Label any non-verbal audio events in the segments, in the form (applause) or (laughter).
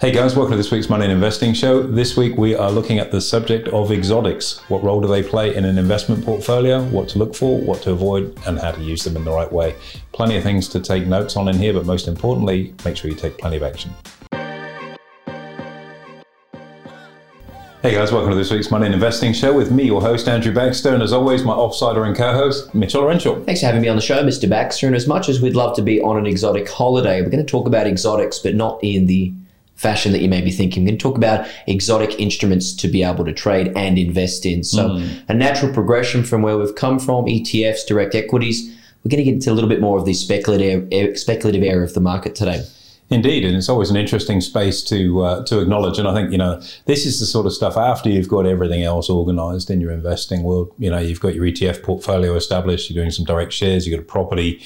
Hey guys, welcome to this week's Money and Investing Show. This week we are looking at the subject of exotics. What role do they play in an investment portfolio? What to look for, what to avoid, and how to use them in the right way. Plenty of things to take notes on in here, but most importantly, make sure you take plenty of action. Hey guys, welcome to this week's Money and Investing Show with me, your host Andrew Baxter, and as always, my offsider and co-host Mitchell Renshaw. Thanks for having me on the show, Mr. Baxter. And as much as we'd love to be on an exotic holiday, we're going to talk about exotics, but not in the fashion that you may be thinking. We're going to talk about exotic instruments to be able to trade and invest in. So, mm. a natural progression from where we've come from ETFs, direct equities. We're going to get into a little bit more of the speculative, speculative area of the market today. Indeed, and it's always an interesting space to uh, to acknowledge. And I think you know this is the sort of stuff after you've got everything else organised in your investing world. You know, you've got your ETF portfolio established. You're doing some direct shares. You've got a property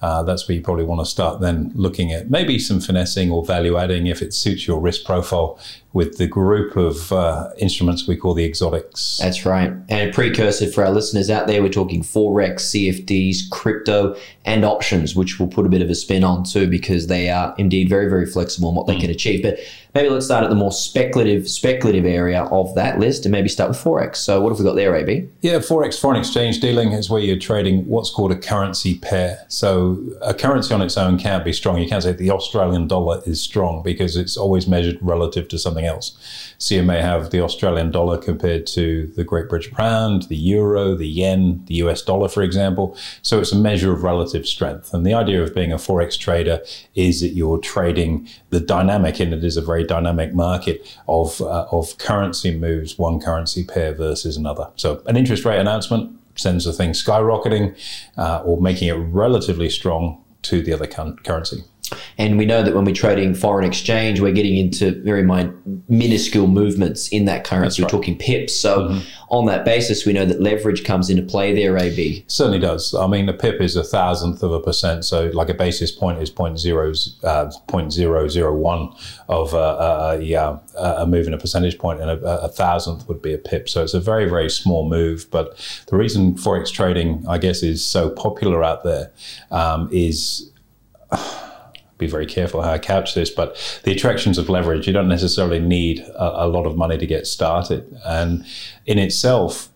uh, that's where you probably want to start then looking at maybe some finessing or value adding if it suits your risk profile with the group of uh, instruments we call the exotics. That's right. And a precursor for our listeners out there, we're talking Forex, CFDs, crypto, and options, which we'll put a bit of a spin on too, because they are indeed very, very flexible in what they mm. can achieve. But maybe let's start at the more speculative speculative area of that list and maybe start with forex. So what have we got there, AB? Yeah, forex foreign exchange dealing is where you're trading what's called a currency pair. So a currency on its own can't be strong. You can't say the Australian dollar is strong because it's always measured relative to something else. So you may have the Australian dollar compared to the Great British pound, the euro, the yen, the US dollar, for example. So it's a measure of relative strength. And the idea of being a forex trader is that you're trading the dynamic, and it is a very dynamic market of uh, of currency moves, one currency pair versus another. So an interest rate announcement sends the thing skyrocketing uh, or making it relatively strong to the other currency. And we know that when we're trading foreign exchange, we're getting into very minuscule movements in that currency. Right. We're talking pips. So, mm-hmm. on that basis, we know that leverage comes into play there, AB. Certainly does. I mean, a pip is a thousandth of a percent. So, like a basis point is point zero, uh, 0.001 of uh, uh, yeah, a move in a percentage point, and a, a thousandth would be a pip. So, it's a very, very small move. But the reason Forex trading, I guess, is so popular out there um, is be very careful how I couch this, but the attractions of leverage, you don't necessarily need a, a lot of money to get started. And in itself,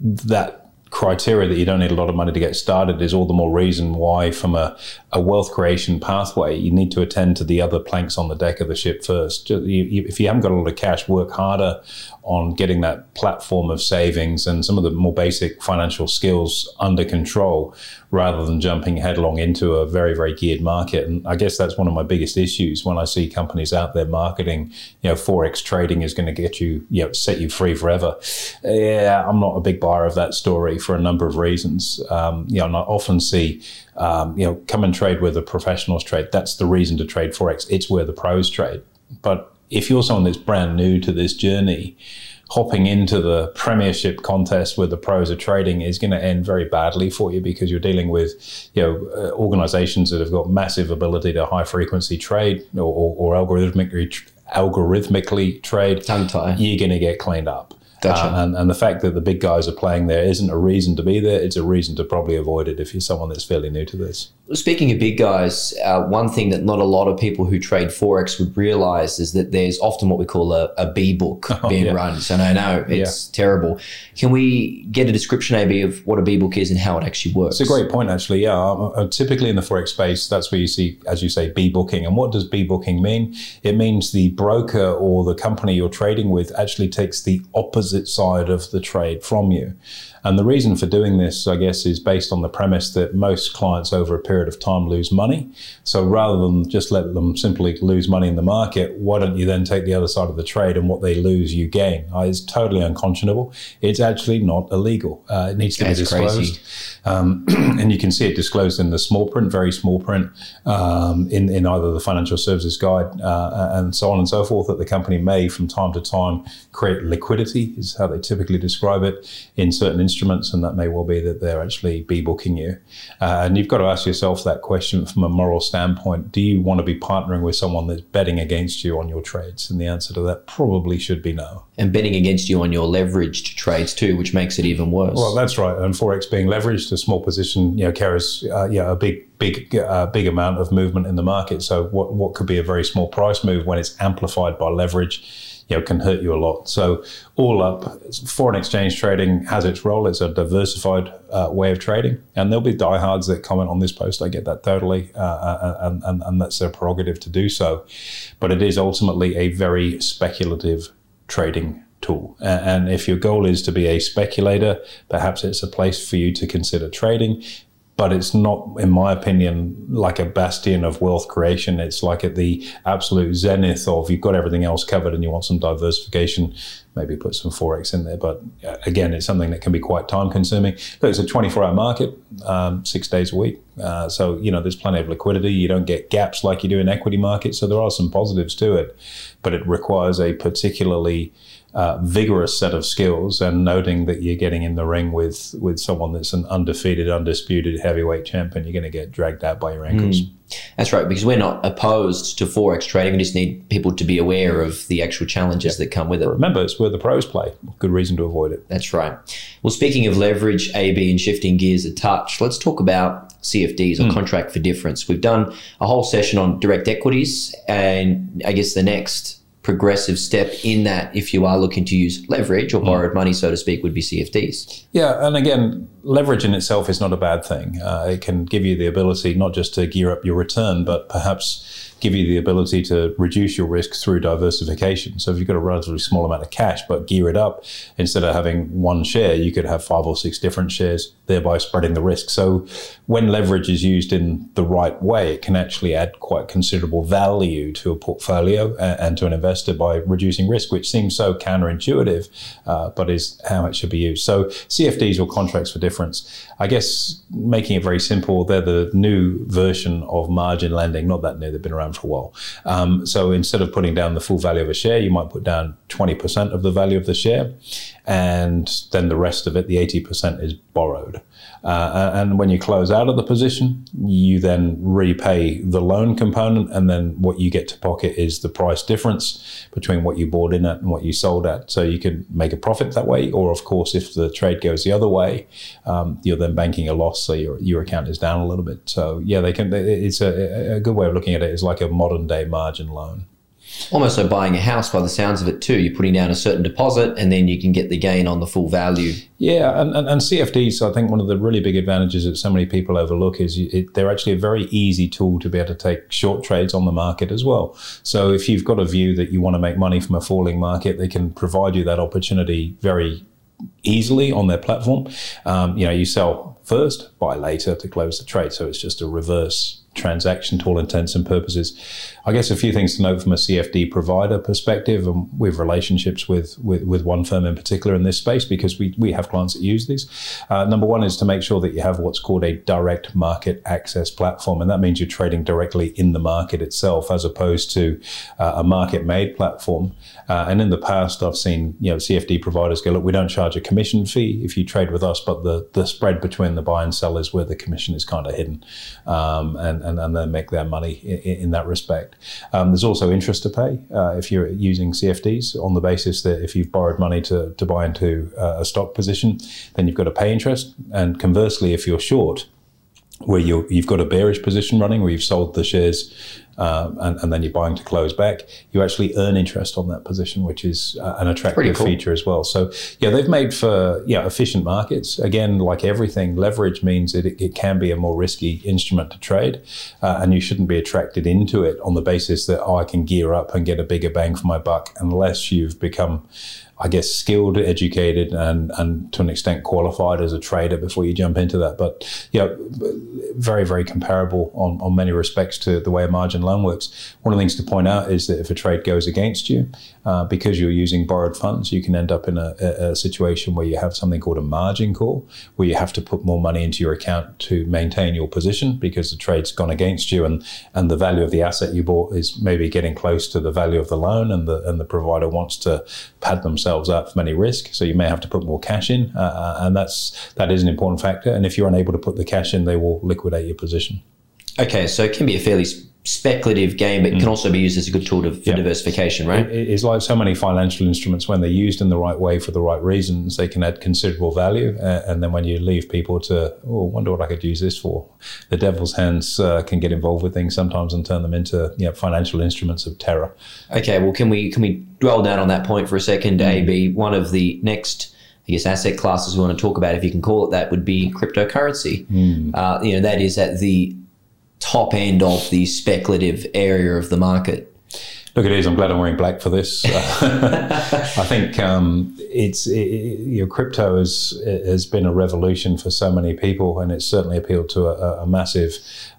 that criteria that you don't need a lot of money to get started is all the more reason why, from a, a wealth creation pathway, you need to attend to the other planks on the deck of the ship first. if you haven't got a lot of cash, work harder on getting that platform of savings and some of the more basic financial skills under control rather than jumping headlong into a very, very geared market. And I guess that's one of my biggest issues when I see companies out there marketing, you know, Forex trading is going to get you, you know, set you free forever. Yeah, I'm not a big buyer of that story for a number of reasons. Um, you know, and I often see, um, you know, come and trade where the professionals trade. That's the reason to trade Forex. It's where the pros trade. But if you're someone that's brand new to this journey, hopping into the premiership contest where the pros are trading is going to end very badly for you because you're dealing with you know uh, organizations that have got massive ability to high frequency trade or, or, or algorithmically algorithmically trade Tongue tie. you're going to get cleaned up Gotcha. Uh, and, and the fact that the big guys are playing there isn't a reason to be there. It's a reason to probably avoid it if you're someone that's fairly new to this. Speaking of big guys, uh, one thing that not a lot of people who trade Forex would realize is that there's often what we call a, a B book (laughs) oh, being yeah. run. So I know it's yeah. terrible. Can we get a description, AB, of what a B book is and how it actually works? It's a great point, actually. Yeah. Um, uh, typically in the Forex space, that's where you see, as you say, B booking. And what does B booking mean? It means the broker or the company you're trading with actually takes the opposite side of the trade from you. And the reason for doing this, I guess, is based on the premise that most clients over a period of time lose money. So rather than just let them simply lose money in the market, why don't you then take the other side of the trade and what they lose, you gain? Uh, it's totally unconscionable. It's actually not illegal. Uh, it needs to That's be disclosed. Um, (clears throat) and you can see it disclosed in the small print, very small print, um, in, in either the financial services guide uh, and so on and so forth, that the company may from time to time create liquidity, is how they typically describe it, in certain instruments, and that may well be that they're actually B booking you. Uh, and you've got to ask yourself, that question from a moral standpoint. Do you want to be partnering with someone that's betting against you on your trades? And the answer to that probably should be no. And betting against you on your leveraged trades too, which makes it even worse. Well, that's right. And forex being leveraged, a small position, you know, carries uh, yeah a big big uh, big amount of movement in the market. So what what could be a very small price move when it's amplified by leverage you know, can hurt you a lot. So all up, foreign exchange trading has its role. It's a diversified uh, way of trading, and there'll be diehards that comment on this post. I get that totally, uh, uh, and, and, and that's their prerogative to do so. But it is ultimately a very speculative trading tool. And if your goal is to be a speculator, perhaps it's a place for you to consider trading but it's not, in my opinion, like a bastion of wealth creation. It's like at the absolute zenith of you've got everything else covered and you want some diversification. Maybe put some forex in there, but uh, again, it's something that can be quite time consuming. Look, it's a 24-hour market, um, six days a week, uh, so you know there's plenty of liquidity. You don't get gaps like you do in equity markets, so there are some positives to it, but it requires a particularly uh, vigorous set of skills and noting that you're getting in the ring with with someone that's an undefeated, undisputed heavyweight champion, you're going to get dragged out by your ankles. Mm. That's right, because we're not opposed to forex trading. We just need people to be aware of the actual challenges that come with it. Remember, it's where the pros play. Good reason to avoid it. That's right. Well, speaking of leverage, AB, and shifting gears a touch, let's talk about CFDs or mm. contract for difference. We've done a whole session on direct equities, and I guess the next progressive step in that if you are looking to use leverage or borrowed money, so to speak, would be CFDs. Yeah, and again, leverage in itself is not a bad thing. Uh, it can give you the ability not just to gear up your return, but perhaps give you the ability to reduce your risk through diversification. So if you've got a relatively small amount of cash, but gear it up, instead of having one share, you could have five or six different shares, thereby spreading the risk. So when leverage is used in the right way, it can actually add quite considerable value to a portfolio and to an investor by reducing risk, which seems so counterintuitive, uh, but is how it should be used. So CFDs or contracts for difference, I guess making it very simple, they're the new version of margin lending, not that new, they've been around for a while. Um, so instead of putting down the full value of a share, you might put down 20% of the value of the share, and then the rest of it, the 80%, is borrowed. Uh, and when you close out of the position, you then repay the loan component, and then what you get to pocket is the price difference between what you bought in at and what you sold at. So you can make a profit that way, or of course, if the trade goes the other way, um, you're then banking a loss, so your your account is down a little bit. So yeah, they can. It's a, a good way of looking at it. It's like a modern day margin loan almost like buying a house by the sounds of it too. You're putting down a certain deposit and then you can get the gain on the full value. Yeah, and, and, and CFDs, I think one of the really big advantages that so many people overlook is it, they're actually a very easy tool to be able to take short trades on the market as well. So if you've got a view that you want to make money from a falling market, they can provide you that opportunity very easily on their platform. Um, you know, you sell first, buy later to close the trade. So it's just a reverse transaction to all intents and purposes. I guess a few things to note from a CFD provider perspective, and we have relationships with, with, with one firm in particular in this space because we, we have clients that use these. Uh, number one is to make sure that you have what's called a direct market access platform, and that means you're trading directly in the market itself as opposed to uh, a market made platform. Uh, and in the past, I've seen you know CFD providers go, look, we don't charge a commission fee if you trade with us, but the the spread between the buy and sell is where the commission is kind of hidden, um, and, and and they make their money in, in that respect. Um, there's also interest to pay uh, if you're using CFDs on the basis that if you've borrowed money to, to buy into uh, a stock position, then you've got to pay interest. And conversely, if you're short, where you have got a bearish position running, where you've sold the shares um, and, and, then you're buying to close back, you actually earn interest on that position, which is uh, an attractive cool. feature as well. So, yeah, they've made for yeah efficient markets. Again, like everything, leverage means that it, it can be a more risky instrument to trade, uh, and you shouldn't be attracted into it on the basis that oh, I can gear up and get a bigger bang for my buck, unless you've become I guess, skilled, educated, and and to an extent qualified as a trader before you jump into that. But yeah, very very comparable on on many respects to the way a margin loan works. One of the things to point out is that if a trade goes against you, uh, because you're using borrowed funds, you can end up in a, a, situation where you have something called a margin call, where you have to put more money into your account to maintain your position because the trade's gone against you, and and the value of the asset you bought is maybe getting close to the value of the loan, and the and the provider wants to pad themselves up from any risk. So you may have to put more cash in, uh, uh, and that's that is an important factor. And if you're unable to put the cash in, they will liquidate your position. Okay, so it can be a fairly speculative game, but it can also be used as a good tool to, for Mm. Yeah. diversification, right? It- It's like so many financial instruments. When they're used in the right way for the right reasons, they can add considerable value. Uh, and then when you leave people to, oh, wonder what I could use this for, the devil's hands uh, can get involved with things sometimes and turn them into you know, financial instruments of terror. Okay, well, can we can we dwell down on that point for a second? Mm. AB, one of the next, I guess, asset classes we want to talk about, if you can call it that, would be cryptocurrency. Mm. Uh, you know, that is at the top end of the speculative area of the market. Look, it is. I'm glad I'm wearing black for this. (laughs) (laughs) I think um, it's it, you know, crypto has has been a revolution for so many people, and it's certainly appealed to a, a massive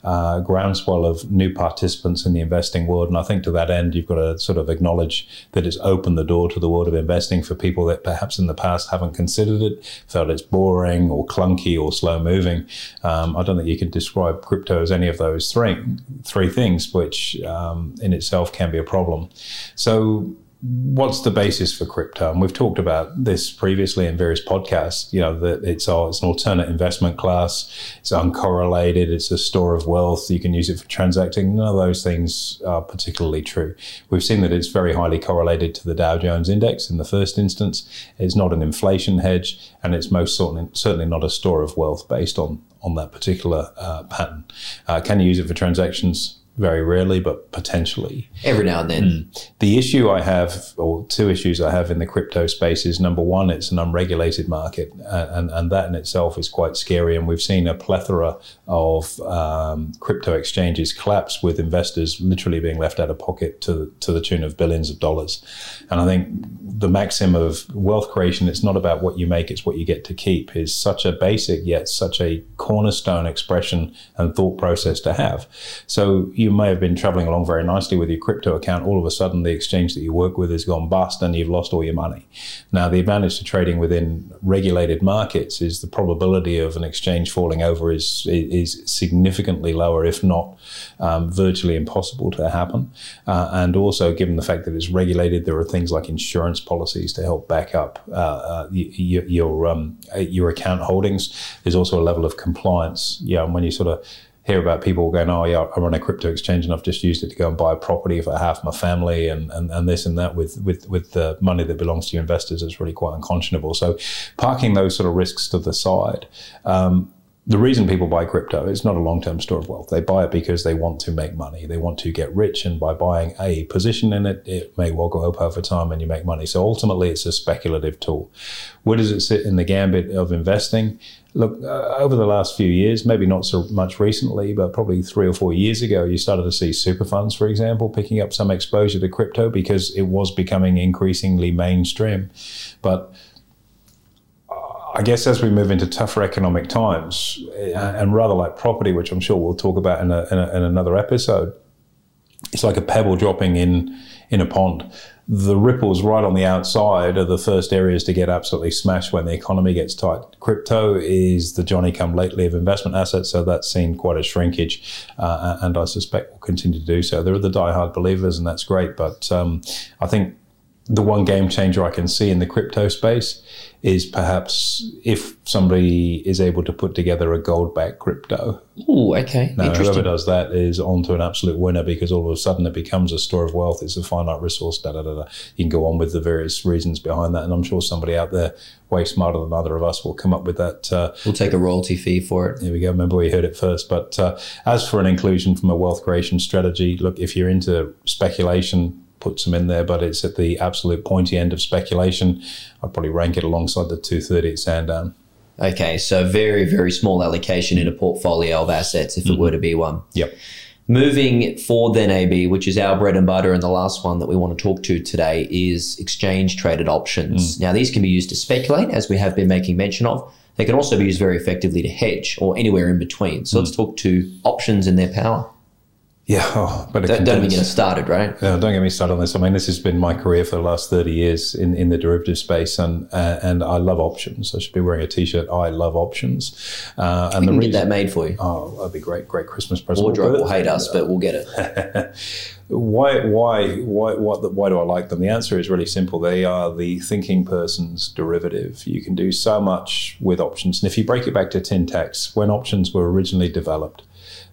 uh, groundswell of new participants in the investing world. And I think to that end, you've got to sort of acknowledge that it's opened the door to the world of investing for people that perhaps in the past haven't considered it, felt it's boring or clunky or slow moving. Um, I don't think you could describe crypto as any of those three three things, which um, in itself can be a problem. So what's the basis for crypto? And we've talked about this previously in various podcasts. You know that it's all, it's an alternate investment class. It's uncorrelated. It's a store of wealth. You can use it for transacting. None of those things are particularly true. We've seen that it's very highly correlated to the Dow Jones Index in the first instance. It's not an inflation hedge, and it's most certainly certainly not a store of wealth based on on that particular uh, pattern. Uh, can you use it for transactions? Very rarely, but potentially. Every now and then. Mm. The issue I have, or two issues I have in the crypto space is number one, it's an unregulated market, and, and that in itself is quite scary. And we've seen a plethora of um, crypto exchanges collapse with investors literally being left out of pocket to, to the tune of billions of dollars. And I think the maxim of wealth creation, it's not about what you make, it's what you get to keep, is such a basic yet such a cornerstone expression and thought process to have. So you may have been traveling along very nicely with your crypto account. All of a sudden, the exchange that you work with has gone bust and you've lost all your money. Now, the advantage to trading within regulated markets is the probability of an exchange falling over is, is significantly lower, if not um, virtually impossible to happen. Uh, and also, given the fact that it's regulated, there are things like insurance policies to help back up uh, uh, y- y- your um, your account holdings. There's also a level of compliance. Yeah, and when you sort of hear about people going, oh yeah, I run a crypto exchange and I've just used it to go and buy a property for half my family and, and, and this and that with, with, with the money that belongs to your investors is really quite unconscionable. So parking those sort of risks to the side. Um, the reason people buy crypto is not a long-term store of wealth. They buy it because they want to make money. They want to get rich, and by buying a position in it, it may well go up over time, and you make money. So ultimately, it's a speculative tool. Where does it sit in the gambit of investing? Look, uh, over the last few years, maybe not so much recently, but probably three or four years ago, you started to see super funds, for example, picking up some exposure to crypto because it was becoming increasingly mainstream. But I guess as we move into tougher economic times, eh, and rather like property, which I'm sure we'll talk about in, a, in, a, in another episode, it's like a pebble dropping in in a pond. The ripples right on the outside are the first areas to get absolutely smashed when the economy gets tight. Crypto is the Johnny come lately of investment assets, so that's seen quite a shrinkage, uh, and I suspect will continue to do so. There are the diehard believers, and that's great, but um, I think the one game changer I can see in the crypto space is perhaps if somebody is able to put together a gold backed crypto. Ooh, okay. Now, whoever does that is onto an absolute winner because all of a sudden it becomes a store of wealth. It's a finite resource. Da da da da. You can go on with the various reasons behind that, and I'm sure somebody out there way smarter than either of us will come up with that. Uh, We'll take a royalty fee for it. here we go. Remember, we heard it first. But uh, as for an inclusion from a wealth creation strategy, look, if you're into speculation, put some in there, but it's at the absolute pointy end of speculation. I'd probably rank it alongside the 230 at Sandown. Okay, so very, very small allocation in a portfolio of assets if it mm-hmm. were to be one. Yep. Moving forward, then, AB, which is our bread and butter, and the last one that we want to talk to today is exchange traded options. Mm. Now, these can be used to speculate, as we have been making mention of. They can also be used very effectively to hedge or anywhere in between. So, mm. let's talk to options and their power. Yeah. Oh, but it Don't, don't even get us started, right? No, don't get me started on this. I mean, this has been my career for the last thirty years in, in the derivative space, and uh, and I love options. I should be wearing a T-shirt. I love options, uh, and We the can reason. get that made for you. Oh, that'd be great! Great Christmas present. Wardrobe will hate us, but we'll get it. (laughs) why why why what why do I like them? The answer is really simple. They are the thinking person's derivative. You can do so much with options, and if you break it back to tacks, when options were originally developed,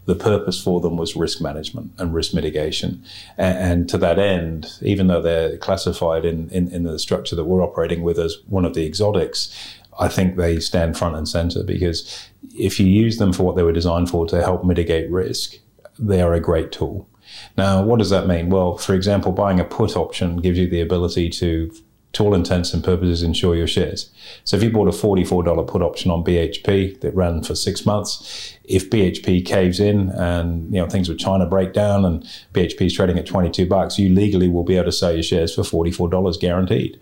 the purpose for them was risk management and risk mitigation. And, and to that end, even though they're classified in, in, in, the structure that we're operating with as one of the exotics, I think they stand front and center because if you use them for what they were designed for to help mitigate risk, they are a great tool. Now, what does that mean? Well, for example, buying a put option gives you the ability to to all intents and purposes, insure your shares. So if you bought a $44 put option on BHP that ran for six months, if BHP caves in and you know things with China break down and BHP is trading at 22 bucks, you legally will be able to sell your shares for $44 guaranteed.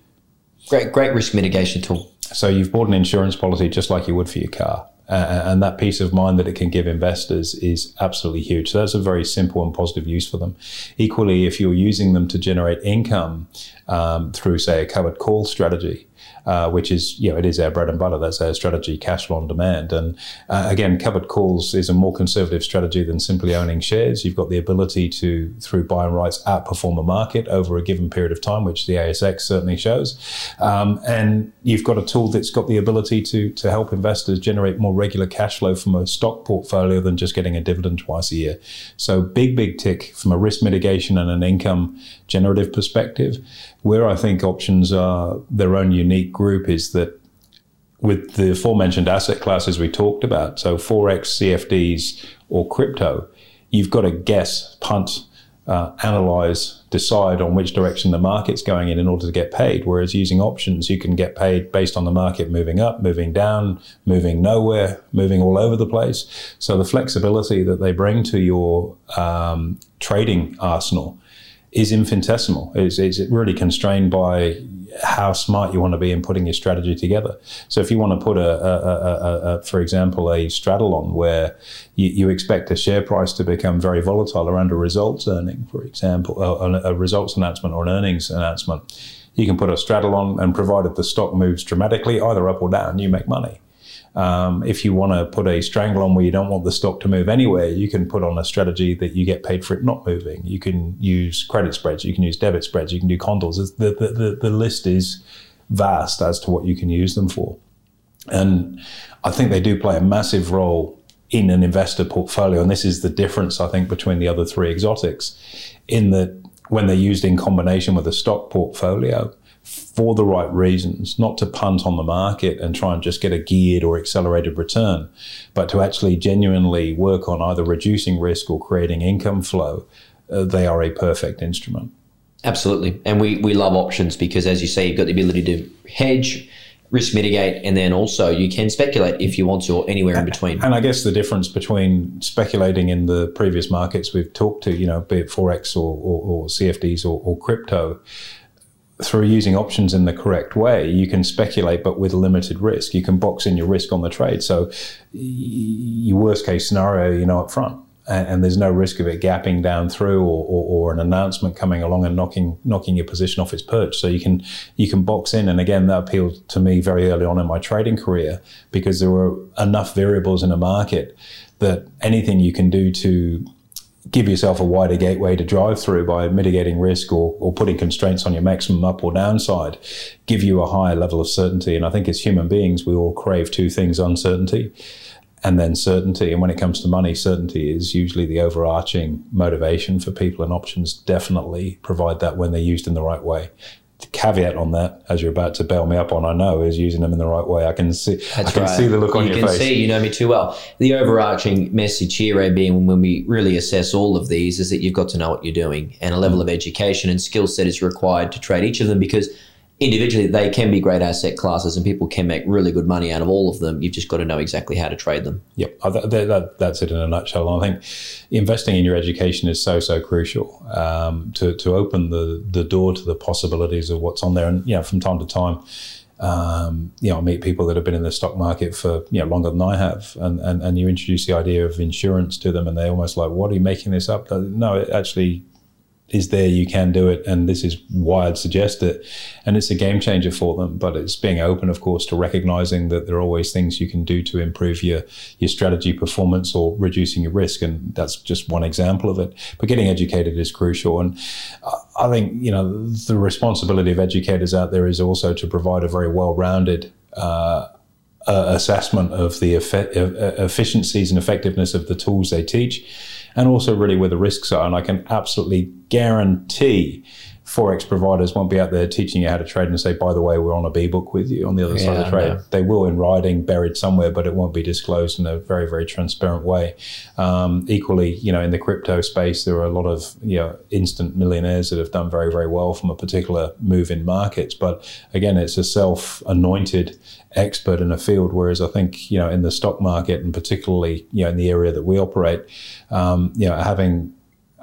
Great, great risk mitigation tool. So you've bought an insurance policy just like you would for your car. Uh, and that peace of mind that it can give investors is absolutely huge. So that's a very simple and positive use for them. Equally, if you're using them to generate income um, through, say, a covered call strategy, uh, which is, you know, it is our bread and butter. That's our strategy, cash flow on demand. And uh, again, covered calls is a more conservative strategy than simply owning shares. You've got the ability to, through buy and writes, outperform a market over a given period of time, which the ASX certainly shows. Um, and you've got a tool that's got the ability to, to help investors generate more regular cash flow from a stock portfolio than just getting a dividend twice a year. So big, big tick from a risk mitigation and an income generative perspective. Where I think options are their own unique group is that with the aforementioned asset classes we talked about, so Forex, CFDs, or crypto, you've got to guess, punt, uh, analyze, decide on which direction the market's going in in order to get paid. Whereas using options, you can get paid based on the market moving up, moving down, moving nowhere, moving all over the place. So the flexibility that they bring to your um, trading arsenal is infinitesimal. It's, it's really constrained by how smart you want to be in putting your strategy together. So if you want to put a, a, a, a for example, a straddle on where you, you, expect a share price to become very volatile around a results earning, for example, uh, a, a results announcement or an earnings announcement, you can put a straddle on and provided the stock moves dramatically, either up or down, you make money. Um, if you want to put a strangle on where you don't want the stock to move anywhere, you can put on a strategy that you get paid for it not moving. You can use credit spreads, you can use debit spreads, you can do condors. The, the, the, the list is vast as to what you can use them for. And I think they do play a massive role in an investor portfolio. And this is the difference, I think, between the other three exotics, in that when they're used in combination with a stock portfolio, for the right reasons, not to punt on the market and try and just get a geared or accelerated return, but to actually genuinely work on either reducing risk or creating income flow, uh, they are a perfect instrument. Absolutely. And we, we love options because, as you say, you've got the ability to hedge, risk mitigate, and then also you can speculate if you want to, or anywhere in between. And I guess the difference between speculating in the previous markets we've talked to, you know, be it Forex or, or, or CFDs or, or crypto, through using options in the correct way, you can speculate, but with limited risk. You can box in your risk on the trade. So, your worst case scenario, you know, up front, and, and there's no risk of it gapping down through, or, or, or, an announcement coming along and knocking knocking your position off its perch. So you can you can box in, and again, that appealed to me very early on in my trading career because there were enough variables in a market that anything you can do to give yourself a wider gateway to drive through by mitigating risk or, or putting constraints on your maximum up or downside, give you a higher level of certainty. And I think as human beings, we all crave two things uncertainty and then certainty. And when it comes to money, certainty is usually the overarching motivation for people, and options definitely provide that when they're used in the right way caveat on that, as you're about to bail me up on, I know, is using them in the right way. I can see, That's I can right. see the look on you your face. You can see, you know me too well. The overarching message here, Ray, being when we really assess all of these, is that you've got to know what you're doing, and a level mm. of education and skill set is required to trade each of them because individually they can be great asset classes and people can make really good money out of all of them. You've just got to know exactly how to trade them. Yep, that, that, that's it in a nutshell. I think investing in your education is so so crucial um, to to open the the door to the possibilities of what's on there. And you know, from time to time. Um, you know, I meet people that have been in the stock market for you know longer than I have, and, and and you introduce the idea of insurance to them, and they're almost like, "What are you making this up?" No, it actually is there, you can do it, and this is why I'd suggest it. And it's a game changer for them. But it's being open, of course, to recognizing that there are always things you can do to improve your your strategy performance or reducing your risk, and that's just one example of it. But getting educated is crucial, and I think you know the responsibility of educators out there is also to provide a very well-rounded. Uh, uh, assessment of the efficiencies and effectiveness of the tools they teach, and also really where the risks are. And I can absolutely guarantee forex providers won't be out there teaching you how to trade and say, by the way, we're on a B book with you on the other yeah, side of the trade. They will in writing, buried somewhere, but it won't be disclosed in a very, very transparent way. Um, equally, you know, in the crypto space, there are a lot of you know instant millionaires that have done very, very well from a particular move in markets. But again, it's a self-anointed expert in a field. Whereas I think you know in the stock market and particularly you know in the area that we operate, um, you know having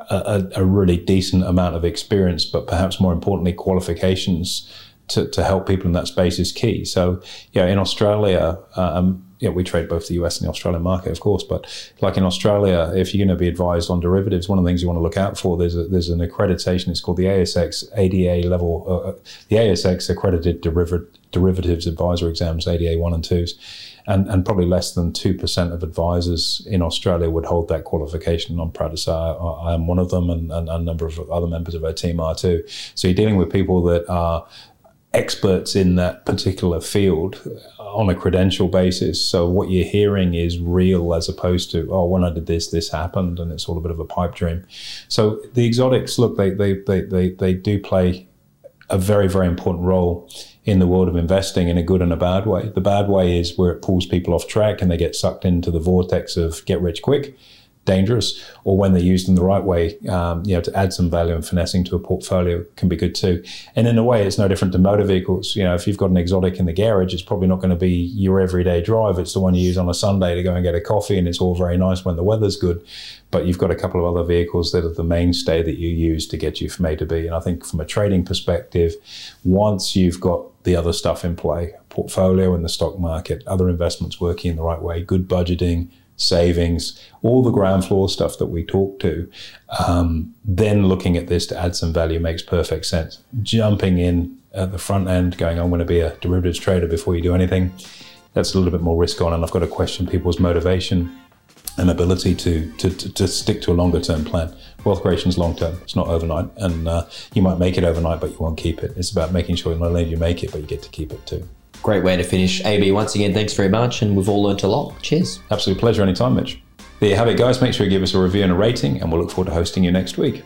a, a, really decent amount of experience, but perhaps more importantly, qualifications to, to help people in that space is key. So, yeah, in Australia, um, yeah, we trade both the US and the Australian market, of course. But like in Australia, if you're going to be advised on derivatives, one of the things you want to look out for there's a, there's an accreditation. It's called the ASX ADA level, uh, uh the ASX accredited derivative, derivatives advisor exams, ADA one and twos and, and probably less than 2% of advisors in Australia would hold that qualification. I'm I, I am one of them, and, and, a number of other members of our team are too. So you're dealing with people that are experts in that particular field on a credential basis. So what you're hearing is real as opposed to, oh, when I did this, this happened, and it's all a bit of a pipe dream. So the exotics, look, they, they, they, they, they do play a very, very important role in the world of investing in a good and a bad way. The bad way is where it pulls people off track and they get sucked into the vortex of get rich quick dangerous, or when they're used in the right way, um, you know, to add some value and finessing to a portfolio can be good too. And in a way, it's no different to motor vehicles. You know, if you've got an exotic in the garage, it's probably not going to be your everyday drive. It's the one you use on a Sunday to go and get a coffee, and it's all very nice when the weather's good. But you've got a couple of other vehicles that are the mainstay that you use to get you from A to B. And I think from a trading perspective, once you've got the other stuff in play, portfolio in the stock market, other investments working in the right way, good budgeting, savings, all the ground floor stuff that we talk to, um, then looking at this to add some value makes perfect sense. Jumping in at the front end, going, I'm going to be a derivatives trader before you do anything, that's a little bit more risk on. And I've got to question people's motivation and ability to, to, to, to stick to a longer term plan. Wealth creation is long term, it's not overnight. And uh, you might make it overnight, but you won't keep it. It's about making sure not only do you make it, but you get to keep it too. Great way to finish. AB, once again, thanks very much. And we've all learnt a lot. Cheers. Absolute pleasure anytime, Mitch. There you have it, guys. Make sure you give us a review and a rating, and we'll look forward to hosting you next week.